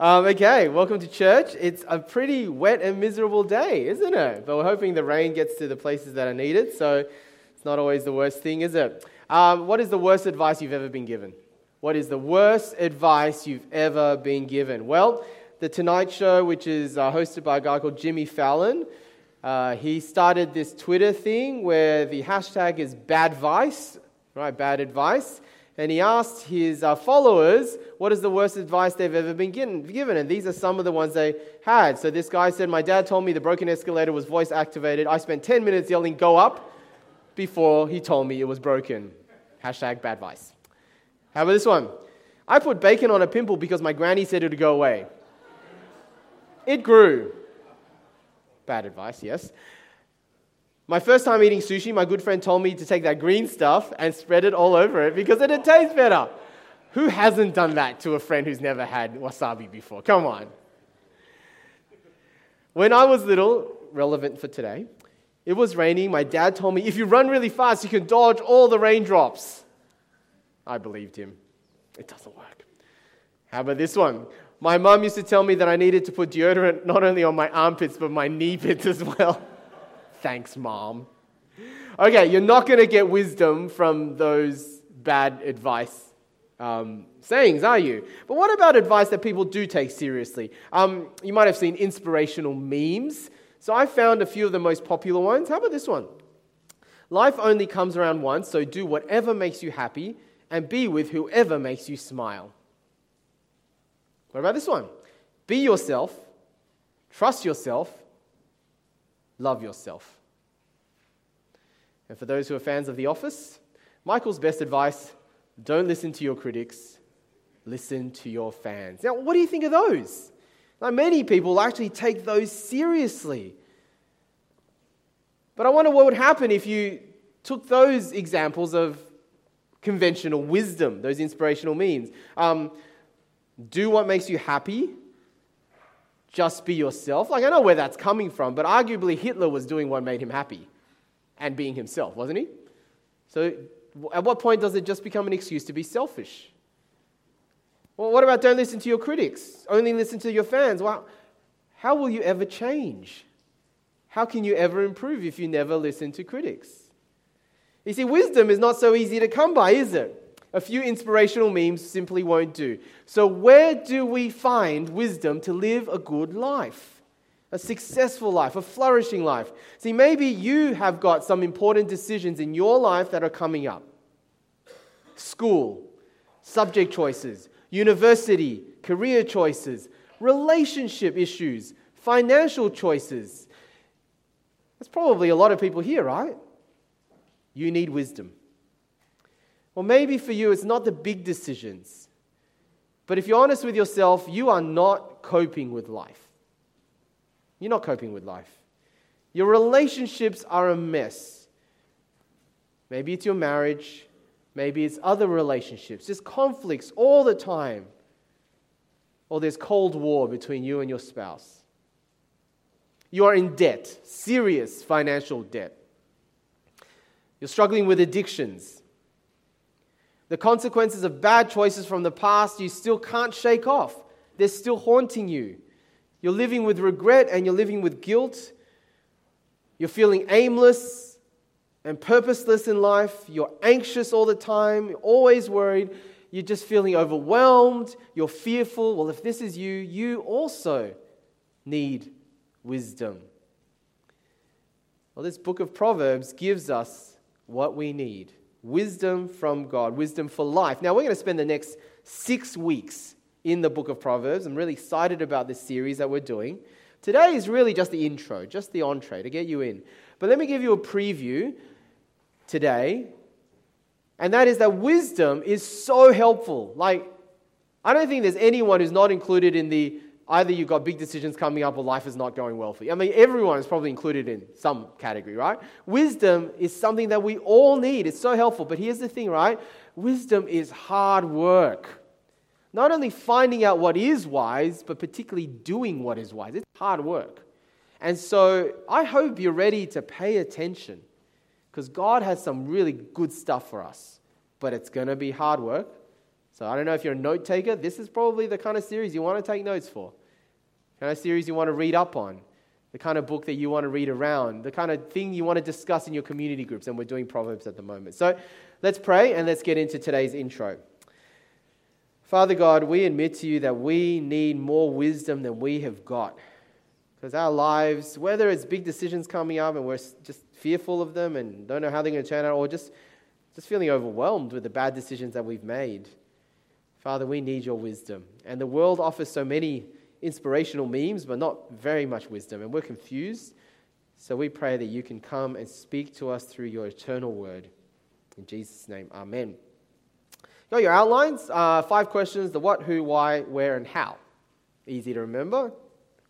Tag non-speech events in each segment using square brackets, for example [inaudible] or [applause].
Um, okay, welcome to church. It's a pretty wet and miserable day, isn't it? But we're hoping the rain gets to the places that are needed, so it's not always the worst thing, is it? Um, what is the worst advice you've ever been given? What is the worst advice you've ever been given? Well, The Tonight Show, which is uh, hosted by a guy called Jimmy Fallon, uh, he started this Twitter thing where the hashtag is bad advice, right? Bad advice and he asked his uh, followers what is the worst advice they've ever been given. And these are some of the ones they had. So this guy said, My dad told me the broken escalator was voice activated. I spent 10 minutes yelling, Go up, before he told me it was broken. Hashtag bad advice. How about this one? I put bacon on a pimple because my granny said it would go away. It grew. Bad advice, yes. My first time eating sushi, my good friend told me to take that green stuff and spread it all over it because it'd taste better. Who hasn't done that to a friend who's never had wasabi before? Come on. When I was little, relevant for today, it was raining. My dad told me if you run really fast, you can dodge all the raindrops. I believed him. It doesn't work. How about this one? My mom used to tell me that I needed to put deodorant not only on my armpits, but my knee pits as well. Thanks, mom. Okay, you're not going to get wisdom from those bad advice um, sayings, are you? But what about advice that people do take seriously? Um, you might have seen inspirational memes. So I found a few of the most popular ones. How about this one? Life only comes around once, so do whatever makes you happy and be with whoever makes you smile. What about this one? Be yourself, trust yourself, love yourself. And for those who are fans of The Office, Michael's best advice don't listen to your critics, listen to your fans. Now, what do you think of those? Now, many people actually take those seriously. But I wonder what would happen if you took those examples of conventional wisdom, those inspirational means. Um, do what makes you happy, just be yourself. Like, I know where that's coming from, but arguably Hitler was doing what made him happy and being himself, wasn't he? So, at what point does it just become an excuse to be selfish? Well, what about don't listen to your critics? Only listen to your fans. Well, how will you ever change? How can you ever improve if you never listen to critics? You see, wisdom is not so easy to come by, is it? A few inspirational memes simply won't do. So, where do we find wisdom to live a good life? A successful life, a flourishing life. See, maybe you have got some important decisions in your life that are coming up school, subject choices, university, career choices, relationship issues, financial choices. That's probably a lot of people here, right? You need wisdom. Or maybe for you, it's not the big decisions. But if you're honest with yourself, you are not coping with life. You're not coping with life. Your relationships are a mess. Maybe it's your marriage. Maybe it's other relationships. There's conflicts all the time. Or there's cold war between you and your spouse. You are in debt, serious financial debt. You're struggling with addictions. The consequences of bad choices from the past you still can't shake off. They're still haunting you. You're living with regret and you're living with guilt. You're feeling aimless and purposeless in life. You're anxious all the time, you're always worried. You're just feeling overwhelmed. You're fearful. Well, if this is you, you also need wisdom. Well, this book of Proverbs gives us what we need wisdom from God, wisdom for life. Now, we're going to spend the next six weeks in the book of Proverbs. I'm really excited about this series that we're doing. Today is really just the intro, just the entree to get you in. But let me give you a preview today, and that is that wisdom is so helpful. Like, I don't think there's anyone who's not included in the either you've got big decisions coming up or life is not going well for you. I mean, everyone is probably included in some category, right? Wisdom is something that we all need. It's so helpful. But here's the thing, right? Wisdom is hard work. Not only finding out what is wise, but particularly doing what is wise. It's hard work. And so I hope you're ready to pay attention because God has some really good stuff for us. But it's going to be hard work, So I don't know if you're a note taker. This is probably the kind of series you want to take notes for. Kind of series you want to read up on. The kind of book that you want to read around. The kind of thing you want to discuss in your community groups. And we're doing Proverbs at the moment. So let's pray and let's get into today's intro. Father God, we admit to you that we need more wisdom than we have got. Because our lives, whether it's big decisions coming up and we're just fearful of them and don't know how they're going to turn out, or just, just feeling overwhelmed with the bad decisions that we've made, Father, we need your wisdom. And the world offers so many inspirational memes, but not very much wisdom. And we're confused. So we pray that you can come and speak to us through your eternal word. In Jesus' name, amen. Got your outlines? Uh, five questions the what, who, why, where, and how. Easy to remember.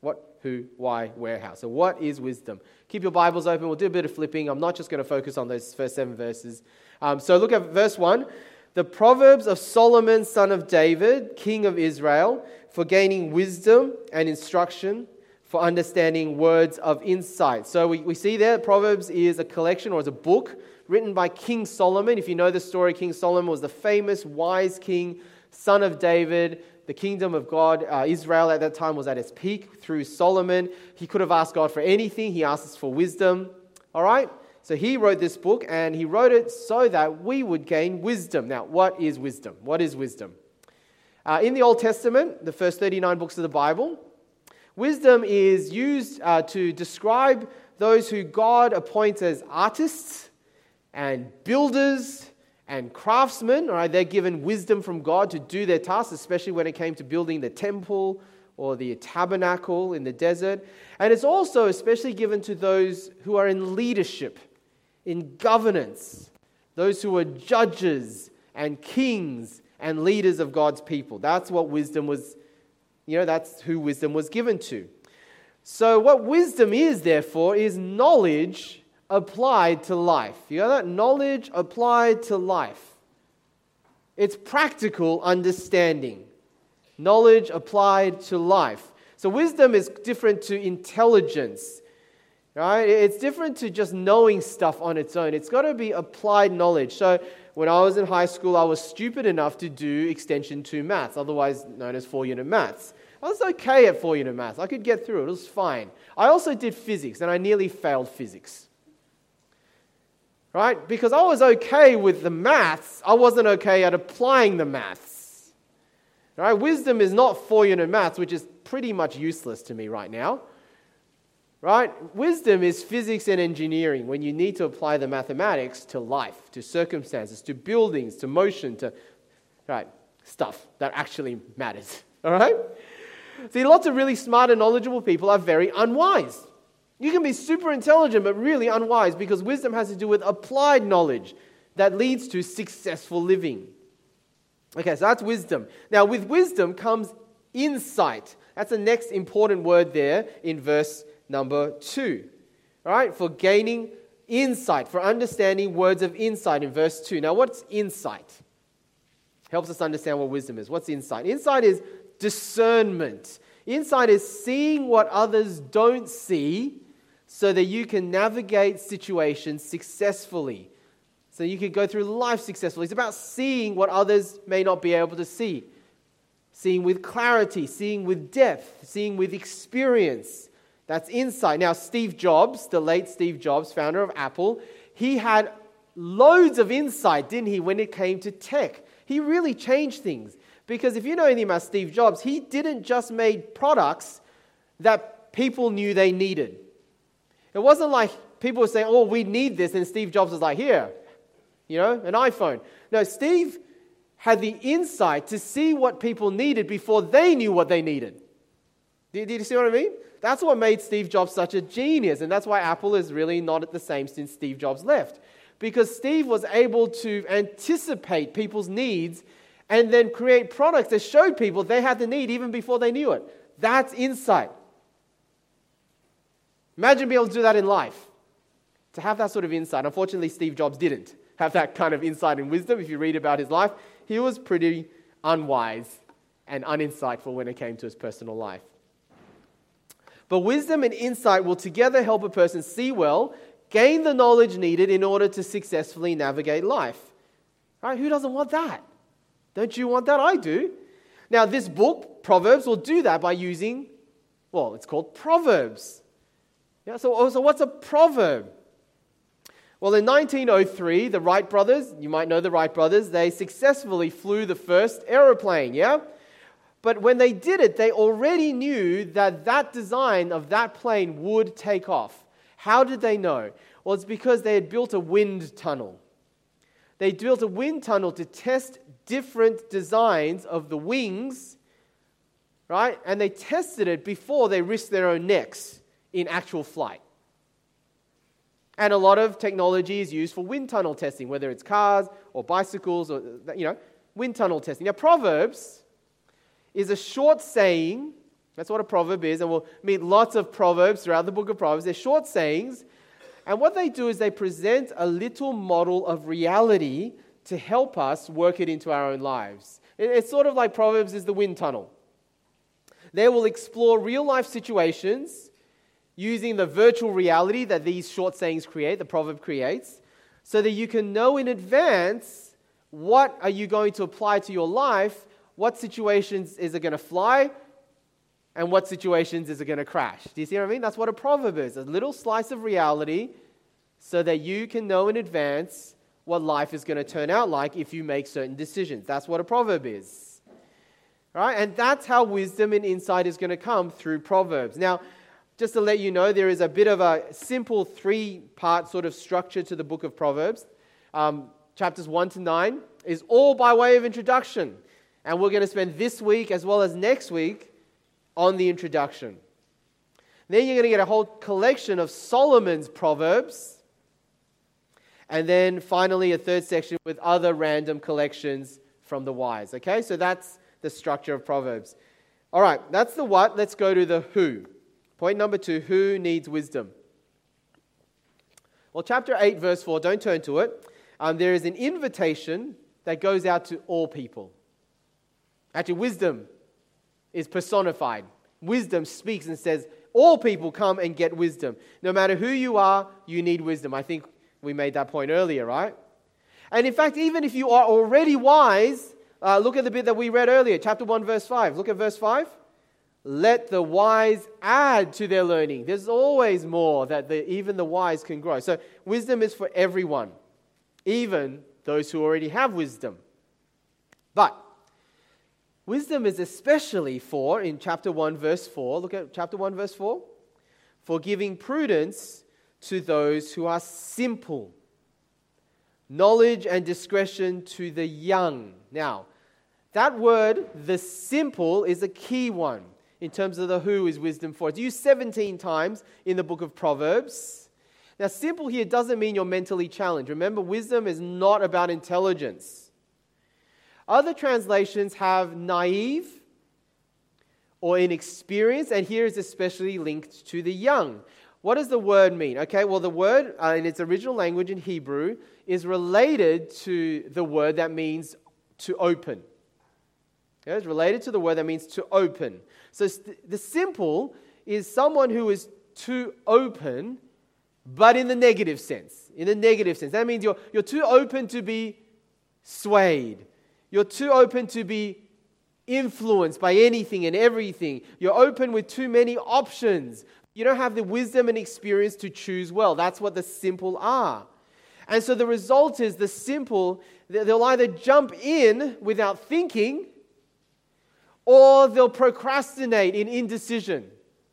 What, who, why, where, how. So, what is wisdom? Keep your Bibles open. We'll do a bit of flipping. I'm not just going to focus on those first seven verses. Um, so, look at verse 1. The Proverbs of Solomon, son of David, king of Israel, for gaining wisdom and instruction, for understanding words of insight. So, we, we see there, Proverbs is a collection or is a book written by King Solomon. If you know the story, King Solomon was the famous wise king, son of David. The kingdom of God, uh, Israel at that time was at its peak through Solomon. He could have asked God for anything, he asked us for wisdom. All right? So he wrote this book and he wrote it so that we would gain wisdom. Now, what is wisdom? What is wisdom? Uh, in the Old Testament, the first 39 books of the Bible, wisdom is used uh, to describe those who God appoints as artists and builders and craftsmen. All right, they're given wisdom from God to do their tasks, especially when it came to building the temple or the tabernacle in the desert. And it's also especially given to those who are in leadership, in governance, those who were judges and kings and leaders of God's people. That's what wisdom was, you know, that's who wisdom was given to. So, what wisdom is, therefore, is knowledge applied to life. You know that? Knowledge applied to life. It's practical understanding. Knowledge applied to life. So wisdom is different to intelligence. Right? It's different to just knowing stuff on its own. It's got to be applied knowledge. So when I was in high school, I was stupid enough to do extension 2 maths, otherwise known as 4 unit maths. I was okay at 4 unit maths. I could get through it. It was fine. I also did physics, and I nearly failed physics right? Because I was okay with the maths, I wasn't okay at applying the maths. Right? Wisdom is not four unit maths, which is pretty much useless to me right now. Right? Wisdom is physics and engineering when you need to apply the mathematics to life, to circumstances, to buildings, to motion, to right, stuff that actually matters. [laughs] All right? See, lots of really smart and knowledgeable people are very unwise. You can be super intelligent but really unwise because wisdom has to do with applied knowledge that leads to successful living. Okay, so that's wisdom. Now, with wisdom comes insight. That's the next important word there in verse number two. All right, for gaining insight, for understanding words of insight in verse 2. Now, what's insight? Helps us understand what wisdom is. What's insight? Insight is discernment. Insight is seeing what others don't see so that you can navigate situations successfully. So you can go through life successfully. It's about seeing what others may not be able to see. Seeing with clarity, seeing with depth, seeing with experience. That's insight. Now, Steve Jobs, the late Steve Jobs, founder of Apple, he had loads of insight, didn't he, when it came to tech? He really changed things. Because if you know anything about Steve Jobs, he didn't just make products that people knew they needed. It wasn't like people were saying, oh, we need this, and Steve Jobs was like, here, you know, an iPhone. No, Steve had the insight to see what people needed before they knew what they needed. Did, you see what I mean? That's what made Steve Jobs such a genius, and that's why Apple is really not at the same since Steve Jobs left. Because Steve was able to anticipate people's needs and then create products that showed people they had the need even before they knew it. That's insight. Imagine being able to do that in life. To have that sort of insight. Unfortunately, Steve Jobs didn't have that kind of insight and wisdom. If you read about his life, he was pretty unwise and uninsightful when it came to his personal life. But wisdom and insight will together help a person see well, gain the knowledge needed in order to successfully navigate life. Right? Who doesn't want that? Don't you want that? I do. Now, this book, Proverbs, will do that by using, well, it's called Proverbs. Yeah, so, oh, so what's a proverb? Well, in 1903, the Wright brothers, you might know the Wright brothers, they successfully flew the first aeroplane, yeah? But when they did it, they already knew that that design of that plane would take off. How did they know? Well, it's because they had built a wind tunnel. They built a wind tunnel to test different designs of the wings, right? And they tested it before they risked their own necks in actual flight. And a lot of technology is used for wind tunnel testing, whether it's cars or bicycles or, you know, wind tunnel testing. Now, Proverbs is a short saying. That's what a proverb is. And we'll meet lots of proverbs throughout the book of Proverbs. They're short sayings. And what they do is they present a little model of reality to help us work it into our own lives. It's sort of like Proverbs is the wind tunnel. They will explore real life situations using the virtual reality that these short sayings create, the proverb creates, so that you can know in advance what are you going to apply to your life, what situations is it going to fly, and what situations is it going to crash. Do you see what I mean? That's what a proverb is a little slice of reality so that you can know in advance what life is going to turn out like if you make certain decisions. That's what a proverb is. Right? And that's how wisdom and insight is going to come through proverbs. Now, just to let you know, there is a bit of a simple three part sort of structure to the book of Proverbs. Um, chapters 1 to 9 is all by way of introduction. And we're going to spend this week as well as next week on the introduction. Then you're going to get a whole collection of Solomon's Proverbs and then finally, a third section with other random collections from the wise. Okay, so that's the structure of Proverbs. All right, that's the what. Let's go to the who. Point number two who needs wisdom? Well, chapter 8, verse 4, don't turn to it. Um, there is an invitation that goes out to all people. Actually, wisdom is personified. Wisdom speaks and says, All people come and get wisdom. No matter who you are, you need wisdom. I think we made that point earlier, right? And in fact, even if you are already wise, uh, look at the bit that we read earlier, chapter 1, verse 5. Look at verse 5. Let the wise add to their learning. There's always more that the, even the wise can grow. So, wisdom is for everyone, even those who already have wisdom. But wisdom is especially for, in chapter 1, verse 4, look at chapter 1, verse 4, for giving prudence to those who are simple, knowledge and discretion to the young. Now, that word, the simple, is a key one in terms of the who is wisdom for. It's used 17 times in the book of Proverbs. Now, simple here doesn't mean you're mentally challenged. Remember, wisdom is not about intelligence. Other translations have naive or inexperienced, and here is especially linked to the young. What does the word mean? Okay, well, the word uh, in its original language in Hebrew is related to the word that means to open. Okay, it's related to the word that means to open. So the simple is someone who is too open, but in the negative sense. In the negative sense. That means you're, you're too open to be swayed, you're too open to be influenced by anything and everything. You're open with too many options. You don't have the wisdom and experience to choose well. That's what the simple are. And so the result is the simple, they'll either jump in without thinking or they'll procrastinate in indecision.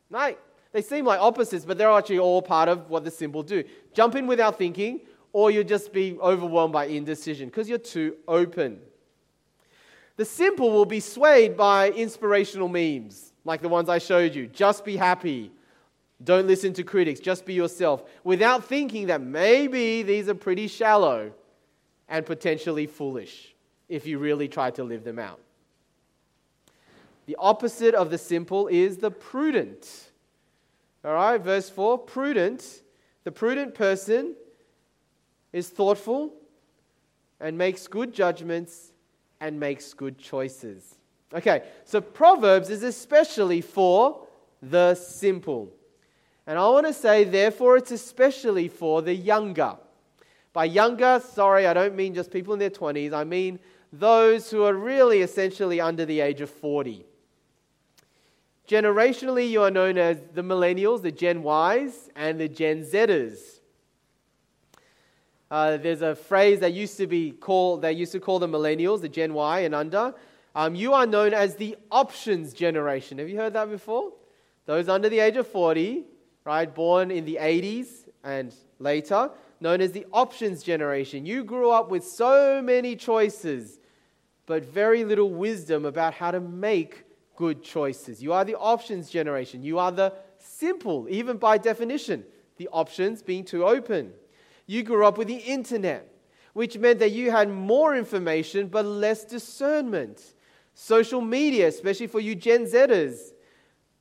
Right? They seem like opposites, but they're actually all part of what the simple do. Jump in without thinking, or you'll just be overwhelmed by indecision because you're too open. The simple will be swayed by inspirational memes, like the ones I showed you. Just be happy. Don't listen to critics, just be yourself, without thinking that maybe these are pretty shallow and potentially foolish if you really try to live them out. The opposite of the simple is the prudent. All right, verse 4 prudent. The prudent person is thoughtful and makes good judgments and makes good choices. Okay, so Proverbs is especially for the simple. And I want to say, therefore, it's especially for the younger. By younger, sorry, I don't mean just people in their 20s, I mean those who are really essentially under the age of 40. Generationally, you are known as the millennials, the Gen Ys, and the Gen Zers. Uh, there's a phrase that used to be called, they used to call the millennials, the Gen Y and under. Um, you are known as the options generation. Have you heard that before? Those under the age of 40, right, born in the 80s and later, known as the options generation. You grew up with so many choices, but very little wisdom about how to make good choices. You are the options generation. You are the simple, even by definition, the options being too open. You grew up with the internet, which meant that you had more information but less discernment. Social media, especially for you Gen Zers,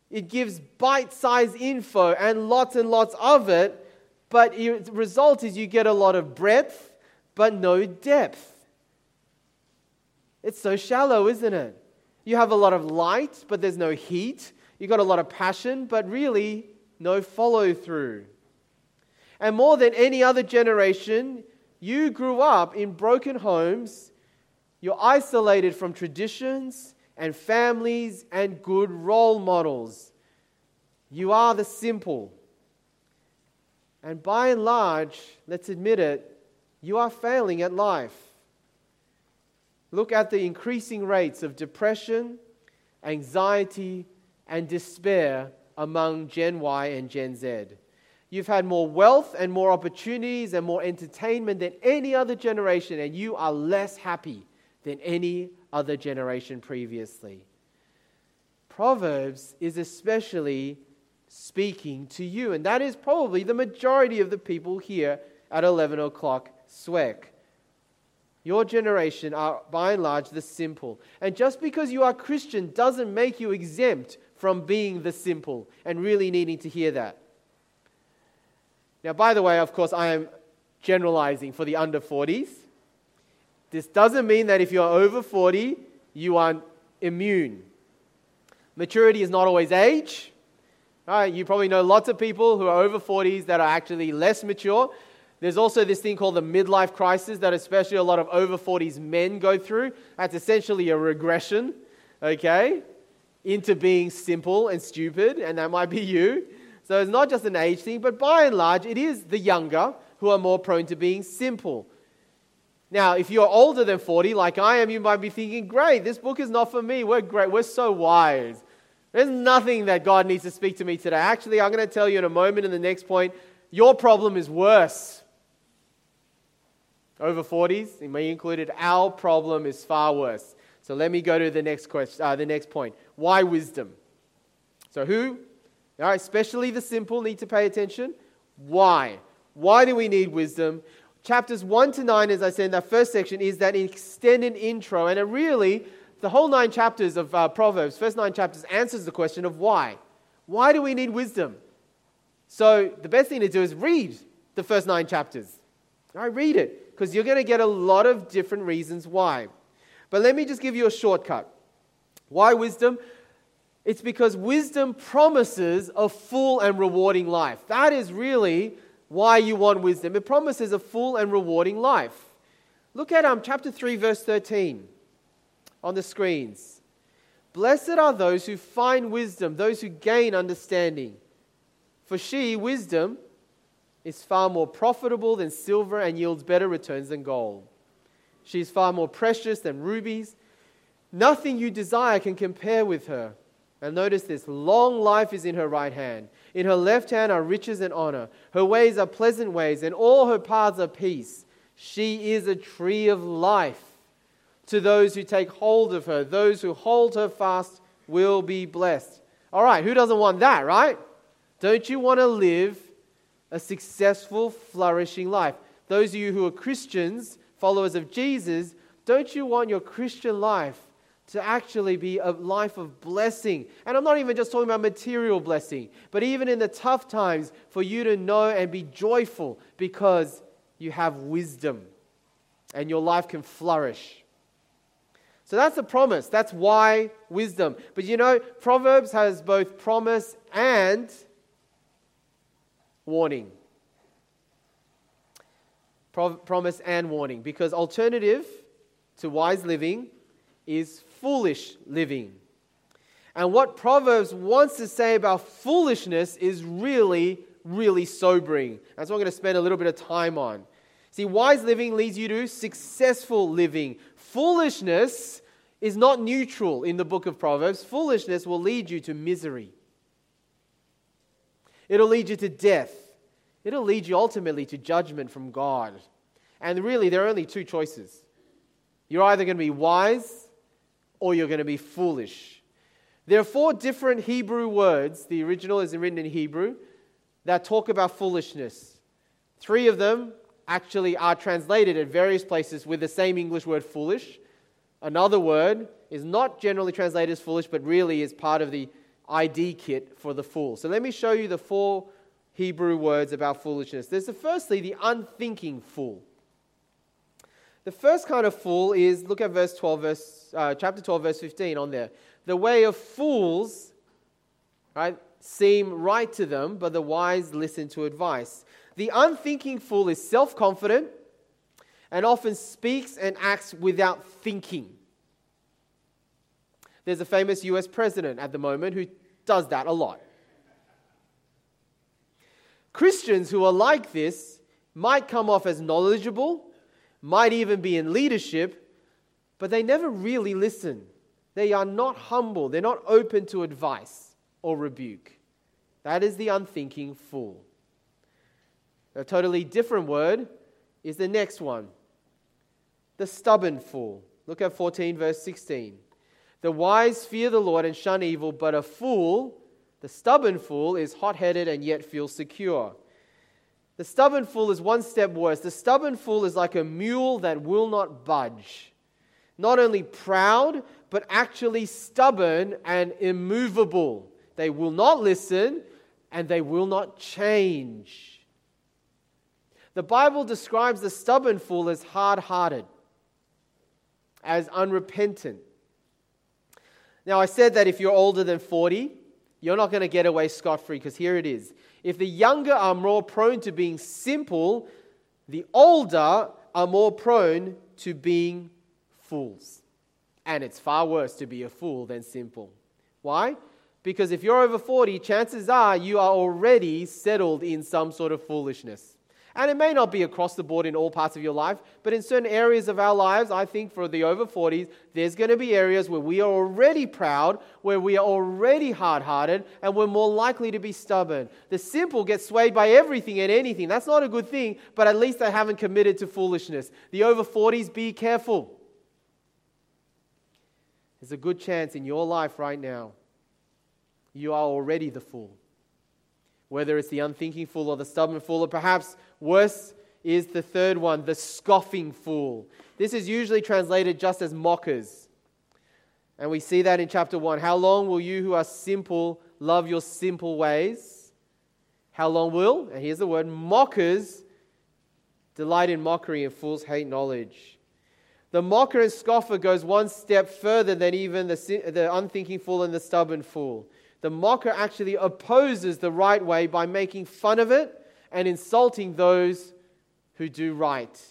it gives bite sized info and lots and lots of it, but the result is you get a lot of breadth but no depth. It's so shallow, isn't it? You have a lot of light, but there's no heat. You got a lot of passion, but really no follow through. And more than any other generation, you grew up in broken homes. You're isolated from traditions and families and good role models. You are the simple. And by and large, let's admit it, you are failing at life. Look at the increasing rates of depression, anxiety, and despair among Gen Y and Gen Z. You've had more wealth and more opportunities and more entertainment than any other generation, and you are less happy than any other generation previously. Proverbs is especially speaking to you, and that is probably the majority of the people here at 11 o'clock SWEC. Your generation are by and large the simple. And just because you are Christian doesn't make you exempt from being the simple and really needing to hear that. Now, by the way, of course, I am generalizing for the under 40s. This doesn't mean that if you're over 40, you are immune. Maturity is not always age. Right? You probably know lots of people who are over 40s that are actually less mature. There's also this thing called the midlife crisis that especially a lot of over 40s men go through. That's essentially a regression, okay, into being simple and stupid, and that might be you. So it's not just an age thing, but by and large, it is the younger who are more prone to being simple. Now, if you're older than 40, like I am, you might be thinking, great, this book is not for me. We're great. We're so wise. There's nothing that God needs to speak to me today. Actually, I'm going to tell you in a moment in the next point, your problem is worse over 40s, and me included, our problem is far worse. So let me go to the next question, uh, the next point. Why wisdom? So who, all right, especially the simple, need to pay attention. Why? Why do we need wisdom? Chapters 1 to 9, as I said in that first section, is that extended intro. And it really, the whole nine chapters of uh, Proverbs, first nine chapters, answers the question of why. Why do we need wisdom? So the best thing to do is read the first nine chapters. All right, read it because you're going to get a lot of different reasons why. But let me just give you a shortcut. Why wisdom? It's because wisdom promises a full and rewarding life. That is really why you want wisdom. It promises a full and rewarding life. Look at um, chapter 3, verse 13 on the screens. Blessed are those who find wisdom, those who gain understanding. For she, wisdom, is far more profitable than silver and yields better returns than gold. She is far more precious than rubies. Nothing you desire can compare with her. And notice this long life is in her right hand. In her left hand are riches and honor. Her ways are pleasant ways, and all her paths are peace. She is a tree of life to those who take hold of her. Those who hold her fast will be blessed. All right, who doesn't want that, right? Don't you want to live a successful, flourishing life. Those of you who are Christians, followers of Jesus, don't you want your Christian life to actually be a life of blessing? And I'm not even just talking about material blessing, but even in the tough times, for you to know and be joyful because you have wisdom and your life can flourish. So that's the promise. That's why wisdom. But you know, Proverbs has both promise and warning. Pro- promise and warning. Because alternative to wise living is foolish living. And what Proverbs wants to say about foolishness is really, really sobering. That's what I'm going to spend a little bit of time on. See, wise living leads you to successful living. Foolishness is not neutral in the book of Proverbs. Foolishness will lead you to misery, it'll lead you to death, it'll lead you ultimately to judgment from God. And really, there are only two choices. You're either going to be wise or you're going to be foolish. There are four different Hebrew words, the original is written in Hebrew, that talk about foolishness. Three of them actually are translated at various places with the same English word foolish. Another word is not generally translated as foolish, but really is part of the ID kit for the fool. So let me show you the four Hebrew words about foolishness. There's the firstly the unthinking fool. The first kind of fool is look at verse 12, verse, uh, chapter 12, verse 15 on there. The way of fools, right, seem right to them, but the wise listen to advice. The unthinking fool is self confident and often speaks and acts without thinking. There's a famous US president at the moment who does that a lot. Christians who are like this might come off as knowledgeable, might even be in leadership, but they never really listen. They are not humble, they're not open to advice or rebuke. That is the unthinking fool. A totally different word is the next one the stubborn fool. Look at 14, verse 16. The wise fear the Lord and shun evil, but a fool, the stubborn fool, is hot headed and yet feels secure. The stubborn fool is one step worse. The stubborn fool is like a mule that will not budge. Not only proud, but actually stubborn and immovable. They will not listen and they will not change. The Bible describes the stubborn fool as hard hearted, as unrepentant. Now, I said that if you're older than 40, you're not going to get away scot free because here it is. If the younger are more prone to being simple, the older are more prone to being fools. And it's far worse to be a fool than simple. Why? Because if you're over 40, chances are you are already settled in some sort of foolishness. And it may not be across the board in all parts of your life, but in certain areas of our lives, I think for the over 40s, there's going to be areas where we are already proud, where we are already hard hearted, and we're more likely to be stubborn. The simple get swayed by everything and anything. That's not a good thing, but at least they haven't committed to foolishness. The over 40s, be careful. There's a good chance in your life right now, you are already the fool whether it's the unthinking fool or the stubborn fool, or perhaps worse is the third one, the scoffing fool. This is usually translated just as mockers. And we see that in chapter 1. How long will you who are simple love your simple ways? How long will, and here's the word, mockers delight in mockery and fools hate knowledge? The mocker and scoffer goes one step further than even the, the unthinking fool and the stubborn fool the mocker actually opposes the right way by making fun of it and insulting those who do right.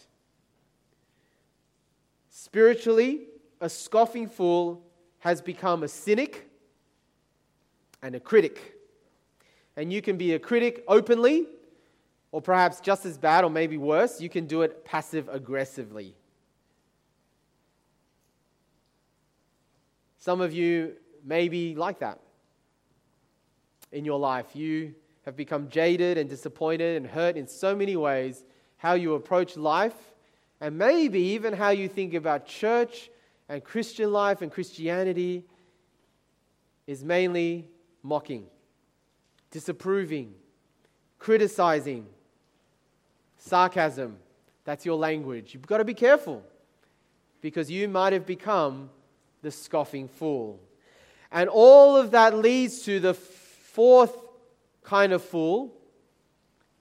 Spiritually, a scoffing fool has become a cynic and a critic. And you can be a critic openly, or perhaps just as bad, or maybe worse, you can do it passive aggressively. Some of you may be like that in your life. You have become jaded and disappointed and hurt in so many ways. How you approach life, and maybe even how you think about church and Christian life and Christianity, is mainly mocking, disapproving, criticizing, sarcasm. That's your language. You've got to be careful because you might have become the scoffing fool. And all of that leads to the fourth kind of fool,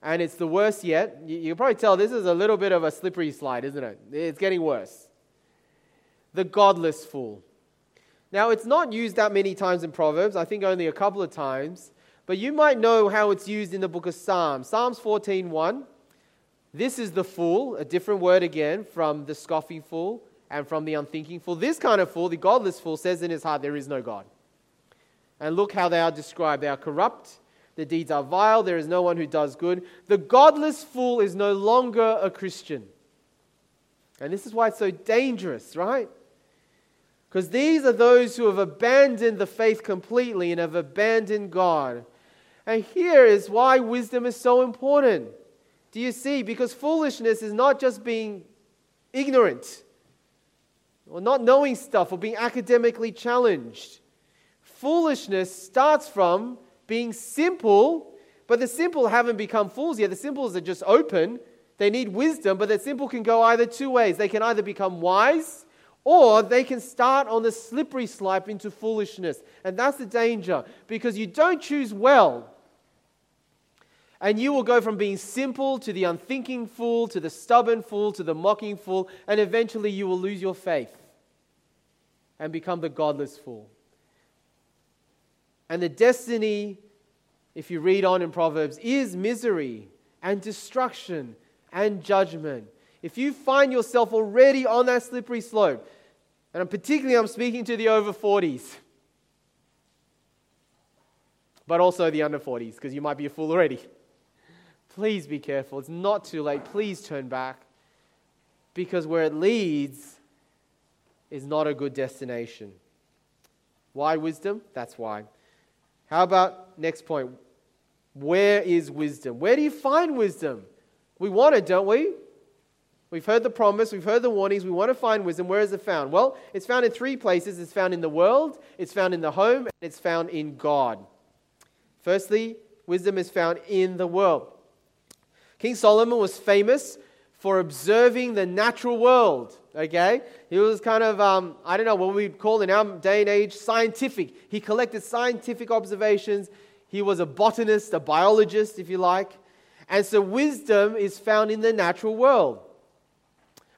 and it's the worst yet. You, you can probably tell this is a little bit of a slippery slide, isn't it? It's getting worse. The godless fool. Now, it's not used that many times in Proverbs, I think only a couple of times, but you might know how it's used in the book of Psalms. Psalms 14:1. This is the fool, a different word again from the scoffing fool, and from the unthinking fool. This kind of fool, the godless fool, says in his heart, There is no God. And look how they are described. They are corrupt, their deeds are vile, there is no one who does good. The godless fool is no longer a Christian. And this is why it's so dangerous, right? Because these are those who have abandoned the faith completely and have abandoned God. And here is why wisdom is so important. Do you see? Because foolishness is not just being ignorant or not knowing stuff or being academically challenged. Foolishness starts from being simple, but the simple haven't become fools yet. The simples are just open. They need wisdom, but the simple can go either two ways. They can either become wise or they can start on the slippery slope into foolishness. And that's the danger because you don't choose well. And you will go from being simple to the unthinking fool, to the stubborn fool, to the mocking fool, and eventually you will lose your faith and become the godless fool. And the destiny, if you read on in Proverbs, is misery and destruction and judgment if you find yourself already on that slippery slope, and I'm particularly I'm speaking to the over 40s, but also the under 40s, because you might be a fool already. Please be careful. It's not too late. Please turn back. Because where it leads is not a good destination. Why wisdom? That's why. How about next point? Where is wisdom? Where do you find wisdom? We want it, don't we? We've heard the promise, we've heard the warnings, we want to find wisdom. Where is it found? Well, it's found in three places it's found in the world, it's found in the home, and it's found in God. Firstly, wisdom is found in the world. King Solomon was famous for observing the natural world. Okay? He was kind of, um, I don't know what we'd call in our day and age, scientific. He collected scientific observations. He was a botanist, a biologist, if you like. And so wisdom is found in the natural world.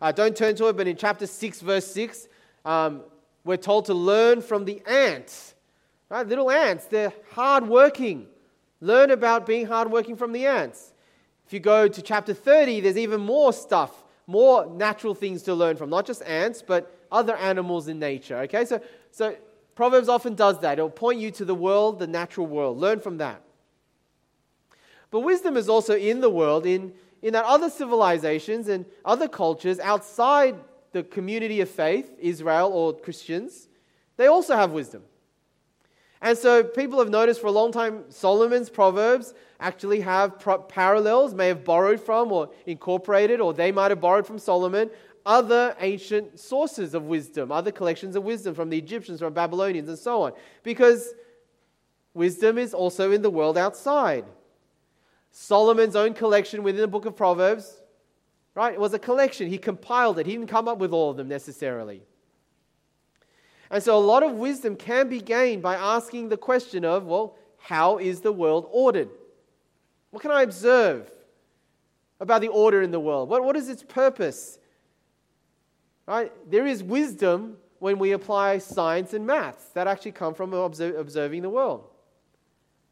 Uh, don't turn to it, but in chapter 6, verse 6, um, we're told to learn from the ants. Right? Little ants, they're hardworking. Learn about being hardworking from the ants. If you go to chapter 30, there's even more stuff, more natural things to learn from, not just ants, but other animals in nature. Okay, so, so Proverbs often does that. It'll point you to the world, the natural world. Learn from that. But wisdom is also in the world in in that other civilizations and other cultures outside the community of faith, Israel or Christians, they also have wisdom. And so people have noticed for a long time Solomon's Proverbs actually have pro- parallels, may have borrowed from or incorporated, or they might have borrowed from Solomon other ancient sources of wisdom, other collections of wisdom from the Egyptians, from Babylonians, and so on. Because wisdom is also in the world outside. Solomon's own collection within the book of Proverbs, right? It was a collection. He compiled it. He didn't come up with all of them necessarily. And so a lot of wisdom can be gained by asking the question of, well, how is the world ordered? What can I observe about the order in the world? What, what is its purpose? Right? There is wisdom when we apply science and maths that actually come from observing the world.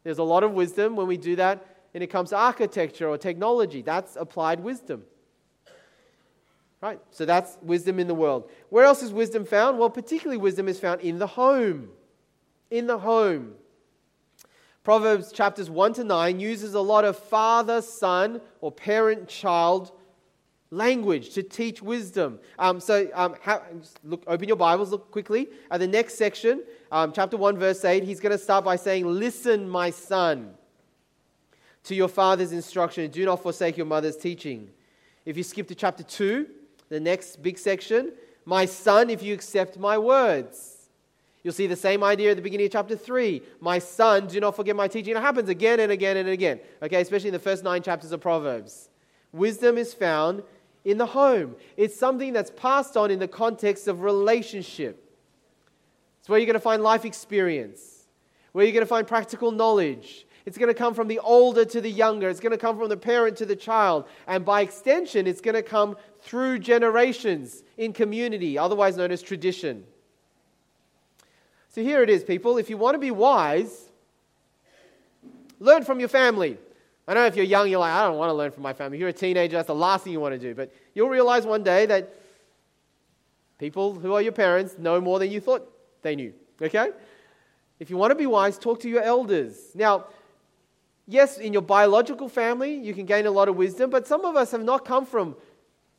There's a lot of wisdom when we do that when it comes to architecture or technology. That's applied wisdom. Right? So that's wisdom in the world. Where else is wisdom found? Well, particularly wisdom is found in the home. In the home. Proverbs chapters 1 to 9 uses a lot of father son or parent child language to teach wisdom. Um, so um, look, open your Bibles, look quickly at the next section, um, chapter 1, verse 8. He's going to start by saying, Listen, my son to your father's instruction and do not forsake your mother's teaching. If you skip to chapter 2, the next big section, my son, if you accept my words. You'll see the same idea at the beginning of chapter 3. My son, do not forget my teaching. It happens again and again and again, okay, especially in the first nine chapters of Proverbs. Wisdom is found in the home, it's something that's passed on in the context of relationship. It's where you're going to find life experience, where you're going to find practical knowledge, it's going to come from the older to the younger. It's going to come from the parent to the child. And by extension, it's going to come through generations in community, otherwise known as tradition. So here it is, people. If you want to be wise, learn from your family. I know if you're young, you're like, I don't want to learn from my family. If you're a teenager, that's the last thing you want to do. But you'll realize one day that People who are your parents know more than you thought they knew, okay? If you want to be wise, talk to your elders. Now, yes, in your biological family, you can gain a lot of wisdom, but some of us have not come from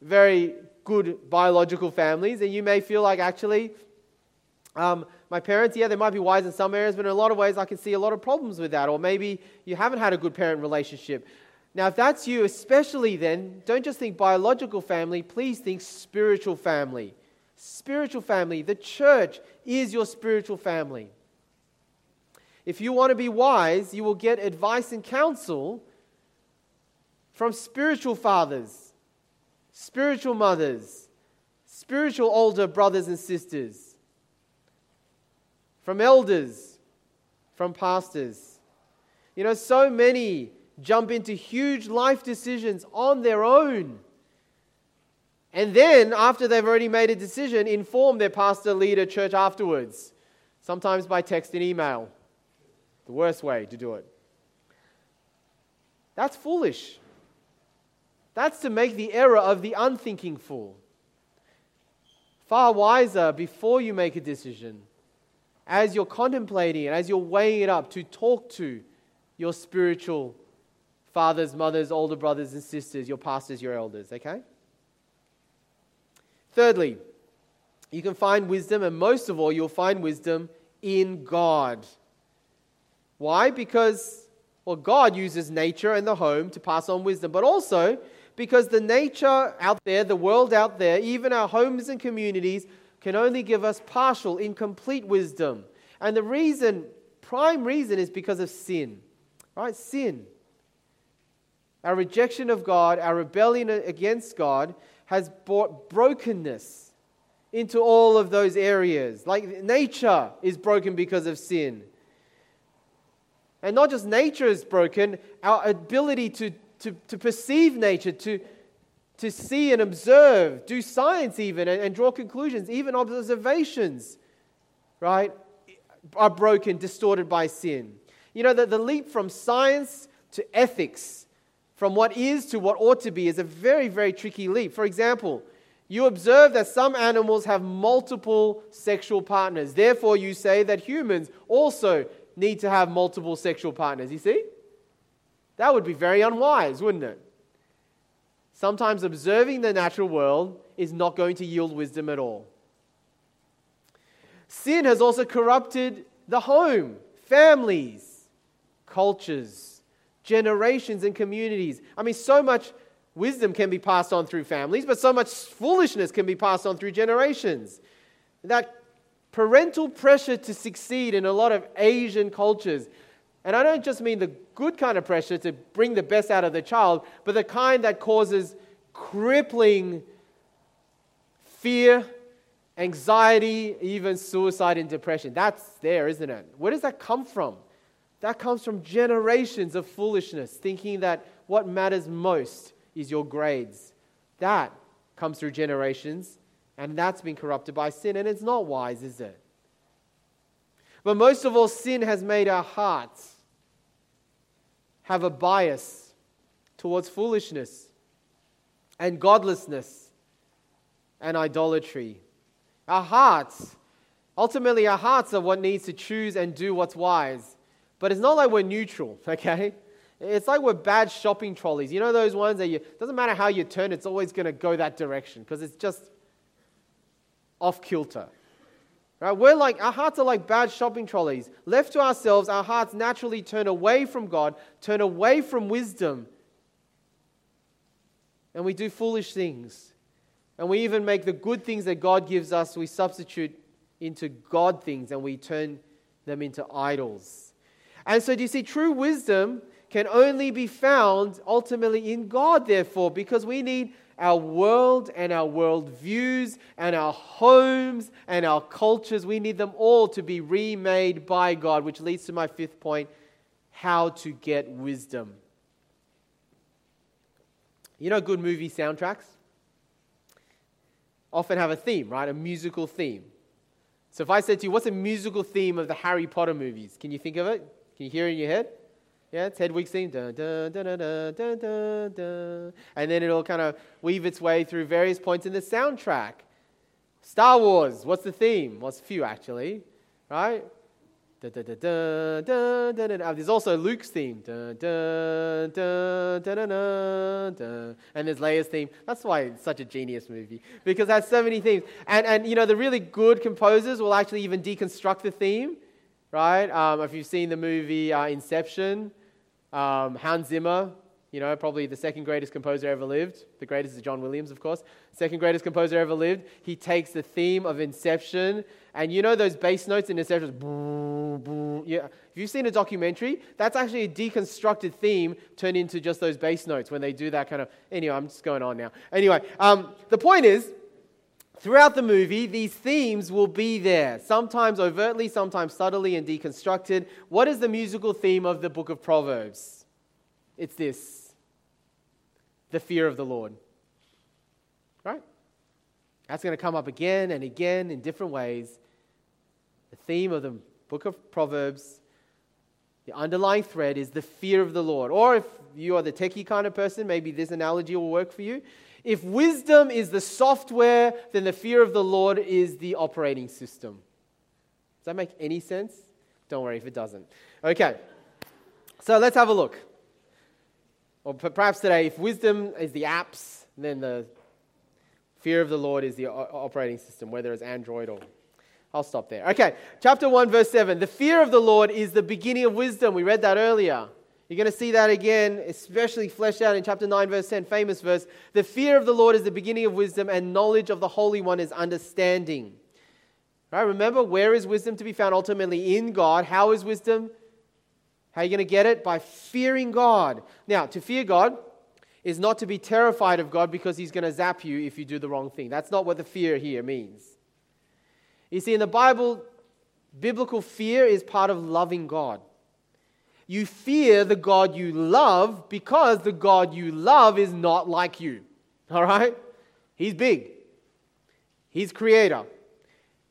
very good biological families, and you may feel like actually, um, my parents, yeah, they might be wise in some areas, but in a lot of ways, I can see a lot of problems with that. Or maybe you haven't had a good parent relationship. Now, if that's you, especially then, don't just think biological family, please think spiritual family. Spiritual family. The church is your spiritual family. If you want to be wise, you will get advice and counsel from spiritual fathers, spiritual mothers, spiritual older brothers and sisters, from elders, from pastors. You know, so many jump into huge life decisions on their own. And then, after they've already made a decision, inform their pastor, leader, church afterwards, sometimes by text and email. The worst way to do it. That's foolish. That's to make the error of the unthinking fool. Far wiser before you make a decision, as you're contemplating it, as you're weighing it up, to talk to your spiritual fathers, mothers, older brothers and sisters, your pastors, your elders, okay? Thirdly, you can find wisdom, and most of all, you'll find wisdom in God. Why? Because, well, God uses nature and the home to pass on wisdom, but also because the nature out there, the world out there, even our homes and communities, can only give us partial, incomplete wisdom. And the reason, prime reason, is because of sin. Right? Sin. Our rejection of God, our rebellion against God, has brought brokenness into all of those areas. Like nature is broken because of sin. And not just nature is broken, our ability to, to, to perceive nature, to, to see and observe, do science even, and, and draw conclusions, even observations, right, are broken, distorted by sin. You know, that the leap from science to ethics from what is to what ought to be is a very, very tricky leap. For example, you observe that some animals have multiple sexual partners. Therefore, you say that humans also need to have multiple sexual partners. You see? That would be very unwise, wouldn't it? Sometimes observing the natural world is not going to yield wisdom at all. Sin has also corrupted the home, families, cultures generations and communities. I mean, so much wisdom can be passed on through families, but so much foolishness can be passed on through generations. That parental pressure to succeed in a lot of Asian cultures. And I don't just mean the good kind of pressure to bring the best out of the child, but the kind that causes crippling fear, anxiety, even suicide and depression. That's there, isn't it? Where does that come from? That comes from generations of foolishness, thinking that what matters most is your grades. That comes through generations, and that's been corrupted by sin, and it's not wise, is it? But most of all, sin has made our hearts have a bias towards foolishness and godlessness and idolatry. Our hearts, ultimately, our hearts are what needs to choose and do what's wise. But it's not like we're neutral, [laughs] okay? It's like we're bad shopping trolleys. You know those ones that you doesn't matter how you turn, it's always going to go that direction because it's just off kilter. Right? We're like our hearts are like bad shopping trolleys. Left to ourselves, our hearts naturally turn away from God, turn away from wisdom. And we do foolish things. And we even make the good things that God gives us, we substitute into God things and we turn them into idols. And so, do you see, true wisdom can only be found ultimately in God, therefore, because we need our world and our world views and our homes and our cultures, we need them all to be remade by God, which leads to my fifth point how to get wisdom. You know, good movie soundtracks often have a theme, right? A musical theme. So if I said to you, what's a musical theme of the Harry Potter movies? Can you think of it? Can you hear it in your head? Yeah, it's Hedwig's theme. Dun, dun, dun, dun, dun, dun, dun, And then it'll kind of weave its way through various points in the soundtrack. Star Wars, what's the theme? What's a few actually, right? Da, da, da, da, da, da, da. There's also Luke's theme. Da, da, da, da, da, da, da. And there's Leia's theme. That's why it's such a genius movie, because it has so many themes. And, and you know, the really good composers will actually even deconstruct the theme, right? Um, if you've seen the movie uh, Inception, um, Hans Zimmer, you know, probably the second greatest composer ever lived. The greatest is John Williams, of course. Second greatest composer ever lived. He takes the theme of Inception, and you know those bass notes in Inception? Yeah. If you've seen a documentary, that's actually a deconstructed theme turned into just those bass notes when they do that kind of. Anyway, I'm just going on now. Anyway, um, the point is, throughout the movie, these themes will be there, sometimes overtly, sometimes subtly and deconstructed. What is the musical theme of the book of Proverbs? It's this the fear of the Lord. Right? That's going to come up again and again in different ways. The theme of the book of Proverbs, the underlying thread is the fear of the Lord. Or if you are the techie kind of person, maybe this analogy will work for you. If wisdom is the software, then the fear of the Lord is the operating system. Does that make any sense? Don't worry if it doesn't. Okay, so let's have a look. Or perhaps today, if wisdom is the apps, then the fear of the Lord is the operating system, whether it's Android or. I'll stop there. Okay, chapter 1, verse 7. The fear of the Lord is the beginning of wisdom. We read that earlier. You're going to see that again, especially fleshed out in chapter 9, verse 10, famous verse. The fear of the Lord is the beginning of wisdom, and knowledge of the Holy One is understanding. Right? Remember, where is wisdom to be found? Ultimately, in God. How is wisdom? How are you going to get it? By fearing God. Now, to fear God is not to be terrified of God because he's going to zap you if you do the wrong thing. That's not what the fear here means. You see, in the Bible, biblical fear is part of loving God. You fear the God you love because the God you love is not like you. All right? He's big. He's creator.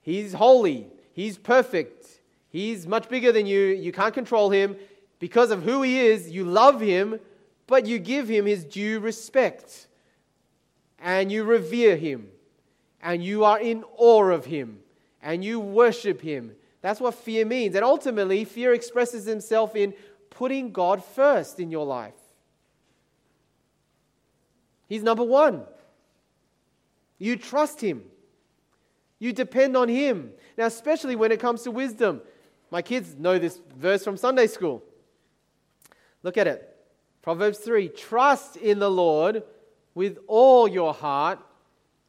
He's holy. He's perfect. He's much bigger than you. You can't control him because of who he is, you love him, but you give him his due respect. And you revere him. And you are in awe of him. And you worship him. That's what fear means. And ultimately, fear expresses himself in putting God first in your life. He's number one. You trust him. You depend on him. Now, especially when it comes to wisdom. My kids know this verse from Sunday school. Look at it. Proverbs 3 Trust in the Lord with all your heart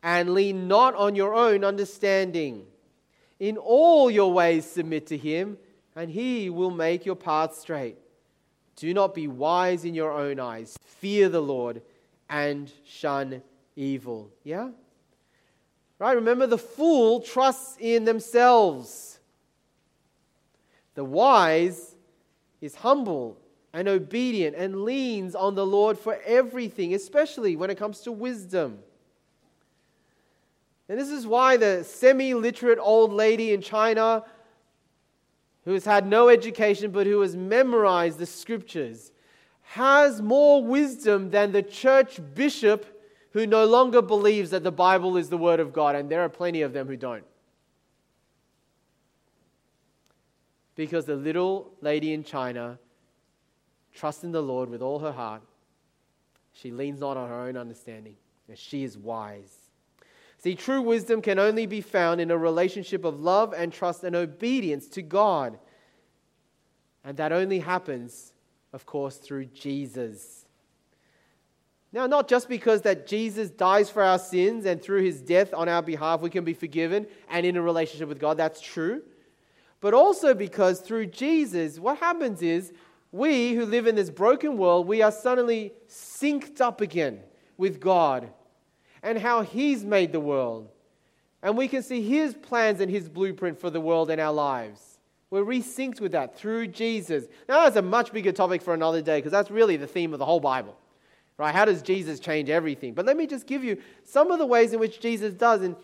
and lean not on your own understanding. In all your ways submit to him, and he will make your path straight. Do not be wise in your own eyes. Fear the Lord and shun evil. Yeah? Right? Remember, the fool trusts in themselves. The wise is humble and obedient and leans on the Lord for everything, especially when it comes to wisdom. And this is why the semi literate old lady in China, who has had no education but who has memorized the scriptures, has more wisdom than the church bishop who no longer believes that the Bible is the Word of God. And there are plenty of them who don't. Because the little lady in China trusts in the Lord with all her heart. She leans not on her own understanding, and she is wise. See, true wisdom can only be found in a relationship of love and trust and obedience to God. And that only happens, of course, through Jesus. Now, not just because that Jesus dies for our sins and through his death on our behalf we can be forgiven and in a relationship with God, that's true. But also because through Jesus, what happens is we who live in this broken world, we are suddenly synced up again with God and how He's made the world. And we can see His plans and His blueprint for the world and our lives. We're resynced with that through Jesus. Now, that's a much bigger topic for another day because that's really the theme of the whole Bible. Right? How does Jesus change everything? But let me just give you some of the ways in which Jesus does in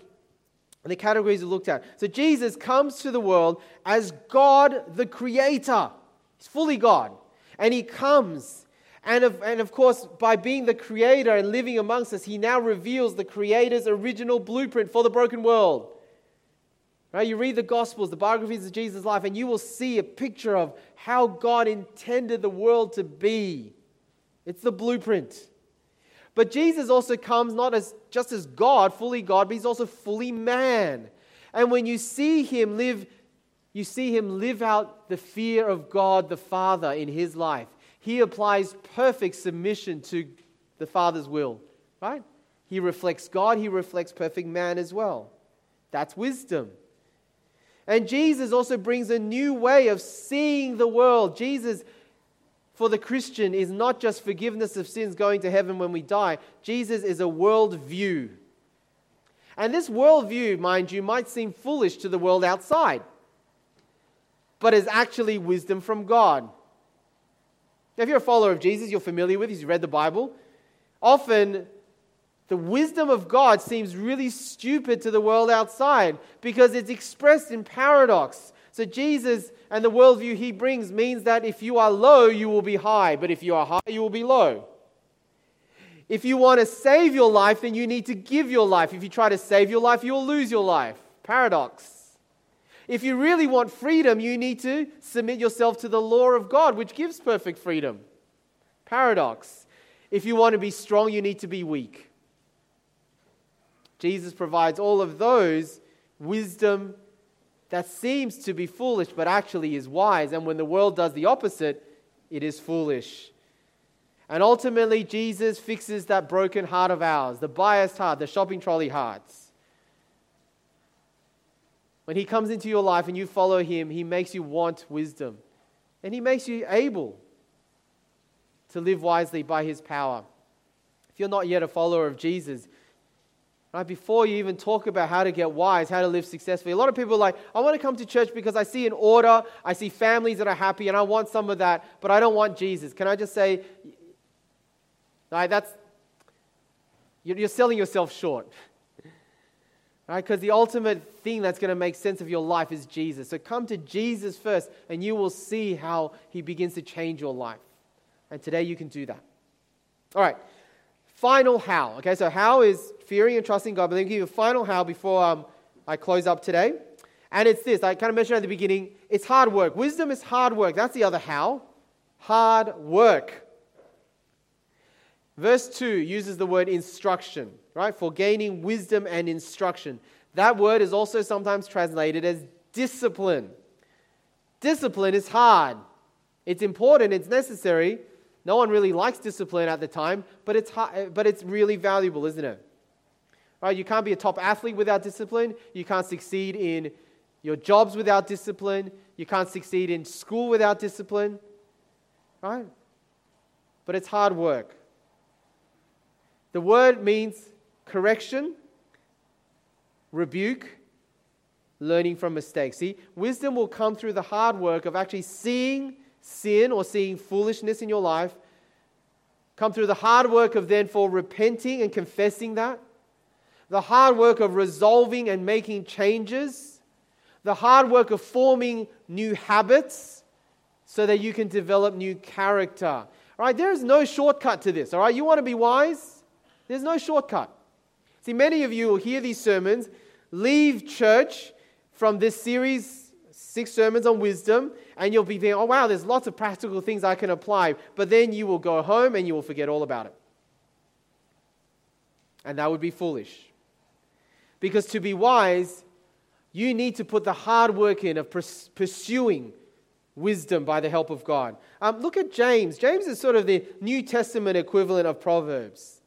the categories we looked at. So, Jesus comes to the world as God the Creator. He's fully God. And he comes And of, and of course, by being the creator and living amongst us, he now reveals the creator's original blueprint for the broken world. Right? You read the Gospels, the biographies of Jesus' life, and you will see a picture of how God intended the world to be. It's the blueprint. But Jesus also comes not as just as God, fully God, but he's also fully man. And when you see him live, you see him live out the fear of God the Father in his life. He applies perfect submission to the Father's will, right? He reflects God, he reflects perfect man as well. That's wisdom. And Jesus also brings a new way of seeing the world. Jesus, for the Christian, is not just forgiveness of sins going to heaven when we die, Jesus is a world view. And this worldview, mind you, might seem foolish to the world outside, but is actually wisdom from God. If you're a follower of Jesus, you're familiar with, you've read the Bible, often the wisdom of God seems really stupid to the world outside because it's expressed in paradox. So, Jesus and the worldview he brings means that if you are low, you will be high, but if you are high, you will be low. If you want to save your life, then you need to give your life. If you try to save your life, you will lose your life. Paradox. If you really want freedom, you need to submit yourself to the law of God, which gives perfect freedom. Paradox. If you want to be strong, you need to be weak. Jesus provides all of those wisdom that seems to be foolish, but actually is wise. And when the world does the opposite, it is foolish. And ultimately, Jesus fixes that broken heart of ours, the biased heart, the shopping trolley hearts. When He comes into your life and you follow Him, He makes you want wisdom. And He makes you able to live wisely by His power. If you're not yet a follower of Jesus, Right? Before you even talk about how to get wise, how to live successfully, a lot of people are like, I want to come to church because I see an order, I see families that are happy, and I want some of that, but I don't want Jesus. Can I just say, right, that's, you're selling yourself short. Right? Because the ultimate thing that's going to make sense of your life is Jesus. So come to Jesus first, and you will see how he begins to change your life. And today you can do that. All right final how. Okay, so how is fearing and trusting God. But let me give you a final how before um, I close up today. And it's this I kind of mentioned at the beginning it's hard work. Wisdom is hard work. That's the other how. Hard work. Verse 2 uses the word instruction, right? For gaining wisdom and instruction. That word is also sometimes translated as discipline. Discipline is hard. It's important, it's necessary, no one really likes discipline at the time, but it's, but it's really valuable, isn't it? Right? You can't be a top athlete without discipline. You can't succeed in your jobs without discipline. You can't succeed in school without discipline. Right? But it's hard work. The word means correction, rebuke, learning from mistakes. See, wisdom will come through the hard work of actually seeing sin or seeing foolishness in your life, come through the hard work of then for repenting and confessing that, the hard work of resolving and making changes, the hard work of forming new habits so that you can develop new character. All right, there is no shortcut to this. All right, you want to be wise? There's no shortcut. See, many of you will hear these sermons, leave church from this series six sermons on wisdom, and you'll be there, oh, wow, there's lots of practical things I can apply. But then you will go home and you will forget all about it. And that would be foolish. Because to be wise, you need to put the hard work in of pursuing wisdom by the help of God. Um, look at James. James is sort of the New Testament equivalent of Proverbs.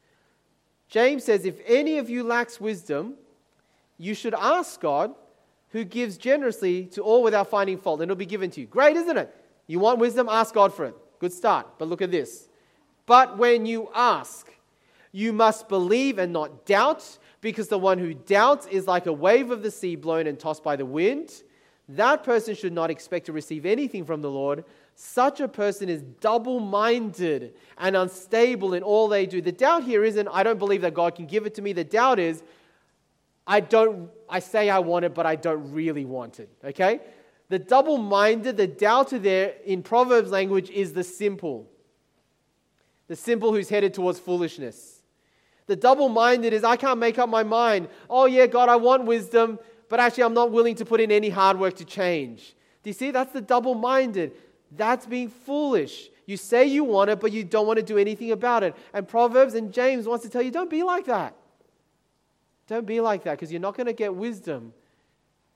James says, If any of you lacks wisdom, you should ask God who gives generously to all without finding fault, and it'll be given to you. Great, isn't it? You want wisdom? Ask God for it. Good start. But look at this. But when you ask, you must believe and not doubt, because the one who doubts is like a wave of the sea blown and tossed by the wind. That person should not expect to receive anything from the Lord. Such a person is double minded and unstable in all they do. The doubt here isn't, I don't believe that God can give it to me. The doubt is, I don't, I say I want it, but I don't really want it. Okay? The double minded, the doubter there in Proverbs language is the simple. the simple who's headed towards foolishness. The double minded is, I can't make up my mind. Oh, yeah, God, I want wisdom, but actually, I'm not willing to put in any hard work to change. Do you see? That's the double minded. That's being foolish. You say you want it, but you don't want to do anything about it. And Proverbs and James wants to tell you don't be like that. Don't be like that because you're not going to get wisdom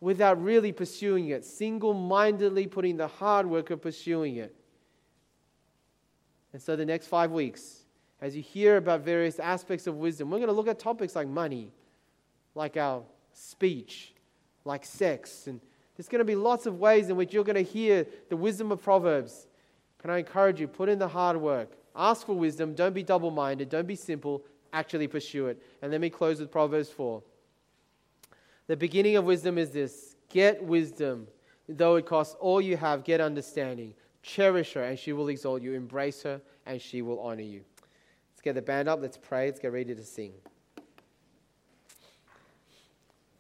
without really pursuing it, single mindedly putting the hard work of pursuing it. And so, the next five weeks, as you hear about various aspects of wisdom, we're going to look at topics like money, like our speech, like sex. And there's going to be lots of ways in which you're going to hear the wisdom of Proverbs. Can I encourage you? Put in the hard work. Ask for wisdom. Don't be double minded. Don't be simple. Actually pursue it. And let me close with Proverbs 4. The beginning of wisdom is this get wisdom. Though it costs all you have, get understanding. Cherish her, and she will exalt you. Embrace her, and she will honor you. Let's get the band up. Let's pray. Let's get ready to sing.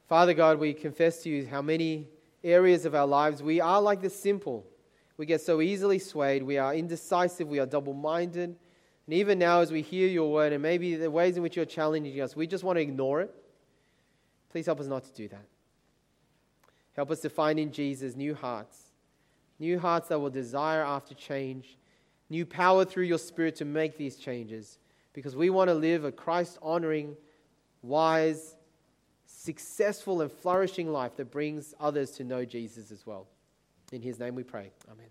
Father God, we confess to you how many areas of our lives we are like the simple. We get so easily swayed. We are indecisive. We are double minded. And even now, as we hear your word and maybe the ways in which you're challenging us, we just want to ignore it. Please help us not to do that. Help us to find in Jesus new hearts, new hearts that will desire after change, new power through your Spirit to make these changes, because we want to live a Christ honoring, wise, successful, and flourishing life that brings others to know Jesus as well. In his name we pray. Amen.